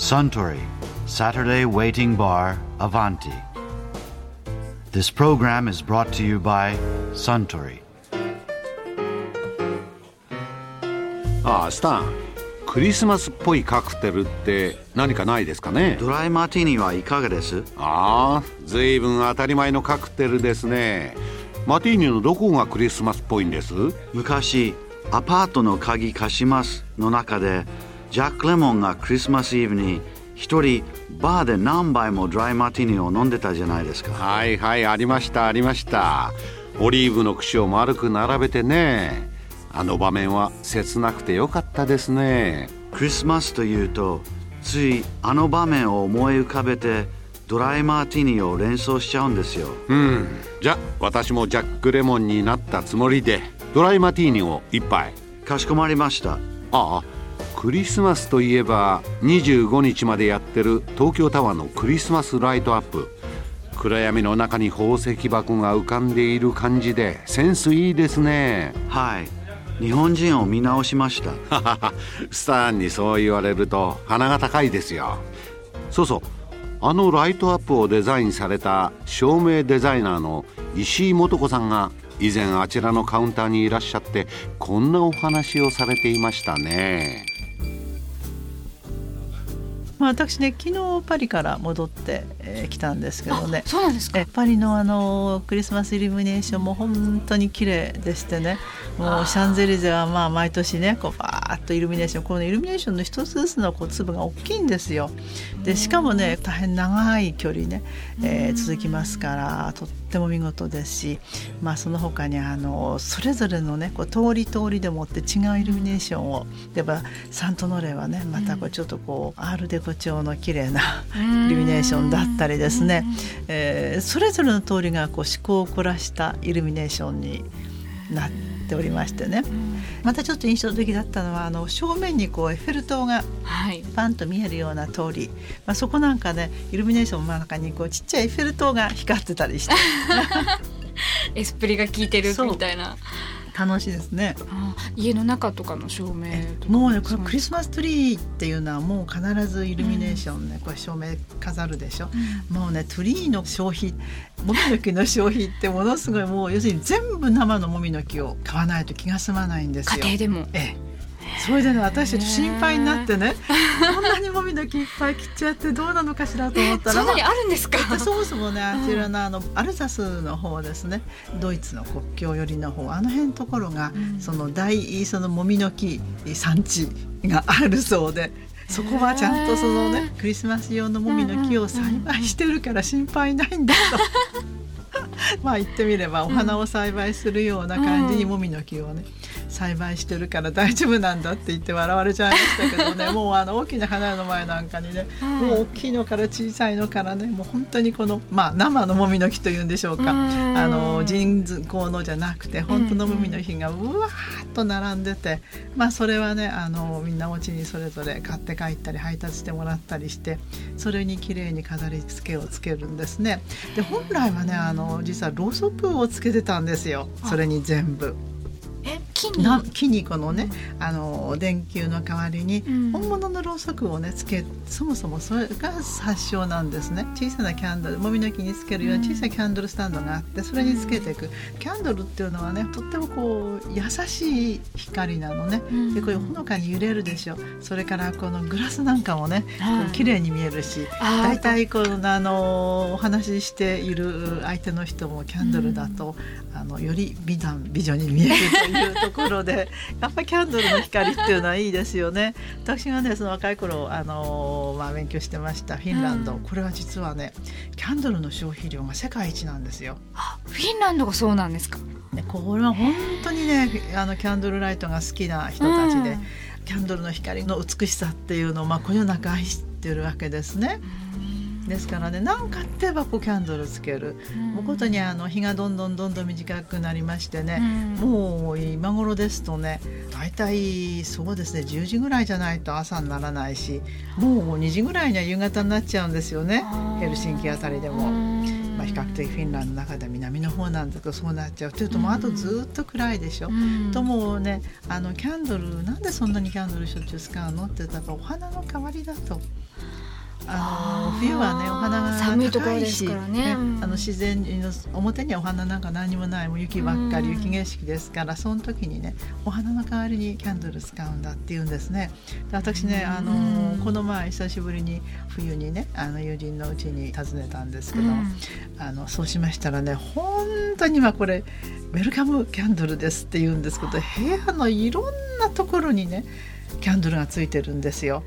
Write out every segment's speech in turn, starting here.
Suntory Saturday Waiting Bar Avanti. This program is brought to you by Suntory. ああスタンクリスマスっぽいカクテルって何かないですかね？ドライマーティーニはいかがです？ああ随分当たり前のカクテルですねマティーニのどこがクリスマスっぽいんです？昔アパートの鍵貸しますの中でジャック・レモンがクリスマスイブに一人バーで何杯もドライマーティーニを飲んでたじゃないですか。はいはいありましたありました。オリーブの串を丸く並べてね。あの場面は切なくてよかったですね。クリスマスというとついあの場面を思い浮かべてドライマーティーニを連想しちゃうんですよ。うん。じゃ私もジャック・レモンになったつもりでドライマティーニを一杯。かしこまりました。ああクリスマスといえば25日までやってる東京タワーのクリスマスライトアップ。暗闇の中に宝石箱が浮かんでいる感じでセンスいいですね。はい。日本人を見直しました。スターにそう言われると鼻が高いですよ。そうそう。あのライトアップをデザインされた照明デザイナーの石井素子さんが以前あちらのカウンターにいらっしゃってこんなお話をされていましたねまあ、私ね昨日パリから戻ってき、えー、たんですけどね。そうなんですか。パリのあのクリスマスイルミネーションも本当に綺麗でしてね。もうシャンゼリゼはまあ毎年ねこうバーッとイルミネーション。このイルミネーションの一つずつのこう粒が大きいんですよ。でしかもね大変長い距離ね、えー、続きますからとっても見事ですし、まあ、その他にあのそれぞれのねこう通り通りでもって違うイルミネーションを例えばサントノレはねまたこうちょっとこうアールデコ調の綺麗なイルミネーションだったりですね、えー、それぞれの通りがこう思考を凝らしたイルミネーションになっておりましてね、またちょっと印象的だったのはあの正面にこうエッフェル塔がパンと見えるような通り、まあ、そこなんかねイルミネーションの真ん中にこうちっちゃいエッフェル塔が光ってたりして。エスプリが効いてるみたいな。楽しいですね。家の中とかの照明もうねこれクリスマスツリーっていうのはもう必ずイルミネーションね、うん、これ照明飾るでしょ、うん、もうねツリーの消費もみの木の消費ってものすごいもう要するに全部生のもみの木を買わないと気が済まないんですよ。家庭でも、ええそれでね私たち心配になってねこんなにもみの木いっぱい切っちゃってどうなのかしらと思ったら、そんなにあるんですか？そもそもねあちらのあのアルザスの方ですねドイツの国境寄りの方あの辺のところが、その大そのもみの木産地があるそうでそこはちゃんとそのねクリスマス用のもみの木を栽培してるから心配ないんだと。まあ言ってみればお花を栽培するような感じにもみの木をね栽培してるから大丈夫なんだって言って笑われちゃいましたけどね。もうあの大きな花の前なんかにね、もう大きいのから小さいのからねもう本当にこの、まあ、生のもみの木というんでしょうか、あの人工のじゃなくて本当のもみの木がうわーっと並んでて、まあそれはねあのみんなお家にそれぞれ買って帰ったり配達してもらったりしてそれに綺麗に飾り付けをつけるんですね。で本来はねあの実はろうそくをつけてたんですよ。それに全部。木に。このねあの電球の代わりに本物のろうそくをねつけそもそもそれが発祥なんですね。小さなキャンドルもみの木につけるような小さなキャンドルスタンドがあってそれにつけていく。キャンドルっていうのはねとってもこう優しい光なのね。でこういうほのかに揺れるでしょ。それからこのグラスなんかもね綺麗に見えるし大体このあのお話ししている相手の人もキャンドルだと、あのより美男美女に見えるというところで やっぱりキャンドルの光っていうのはいいですよね。私がねその若い頃あの、まあ、勉強してましたフィンランド、うん、これは実はねキャンドルの消費量が世界一なんですよ。フィンランドがそうなんですか？ね、これは本当にねあのキャンドルライトが好きな人たちで、うん、キャンドルの光の美しさっていうのを、まあ、この中愛してるわけですね。うんですからね何かあってばこうキャンドルつける、うん、もうことにあの日がどんどんどんどん短くなりましてね、うん、もう今頃ですとね大体そうですね10時ぐらいじゃないと朝にならないしもう2時ぐらいには夕方になっちゃうんですよねヘルシンキあたりでも。まあ、比較的フィンランドの中で南の方なんだけどそうなっちゃう。というともうあとずっと暗いでしょ。うん、ともうねあのキャンドルなんでそんなにキャンドルしょっちゅう使うのって言ったらお花の代わりだと。あの冬はねお花が寒いところですからね。うん。あの自然の表にはお花なんか何もないもう雪ばっかりうん。雪景色ですからその時にねお花の代わりにキャンドル使うんだって言うんですね。で私ねあのうんこの前久しぶりに冬にねあの友人のうちに訪ねたんですけども、あのそうしましたらね本当にはこれウェルカムキャンドルですって言うんですけど部屋のいろんなところにねキャンドルがついてるんですよ。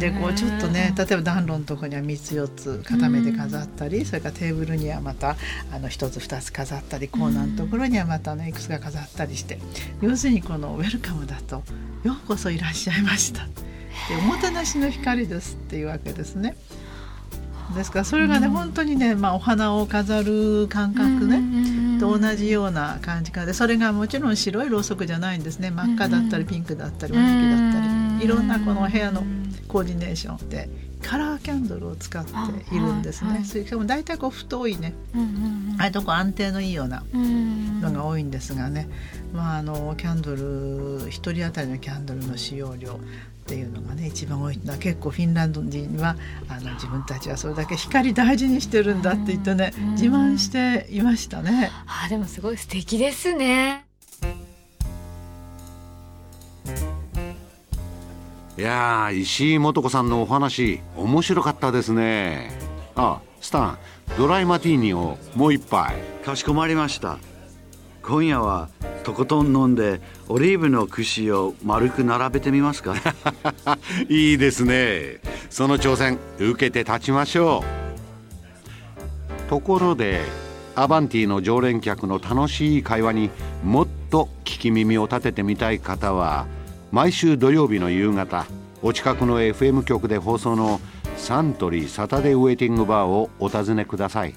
でこうちょっとね例えば暖炉のところには3つ4つ固めて飾ったり、それからテーブルにはまたあの1つ2つ飾ったりコーナーのところにはまたねいくつか飾ったりして要するにこのウェルカムだと「ようこそいらっしゃいました」でおもてなしの光ですっていうわけですね。ですからそれがね、本当にね、まあ、お花を飾る感覚ね、と同じような感じかでそれがもちろん白いろうそくじゃないんですね。真っ赤だったりピンクだったり紫だったりいろんなこの部屋のコーディネーションでカラーキャンドルを使っているんですはいはいね。それしかも大体こう太いねあれとこう安定のいいようなのが多いんですがね、まあ、あのキャンドル一人当たりのキャンドルの使用量っていうのがね一番多い。のは結構フィンランド人はあの自分たちはそれだけ光大事にしてるんだって言ってねうん自慢していましたね。あでもすごい素敵ですねいやー石井素子さんのお話面白かったですね。あスタンドライマティーニをもう一杯。かしこまりました。今夜はとことん飲んでオリーブの串を丸く並べてみますか？いいですね。その挑戦受けて立ちましょう。ところでアバンティの常連客の楽しい会話にもっと聞き耳を立ててみたい方は毎週土曜日の夕方お近くの FM 局で放送のサントリーサタデーウェイティングバーをお尋ねください。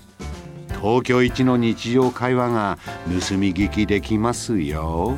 東京一の日常会話が盗み聞きできますよ。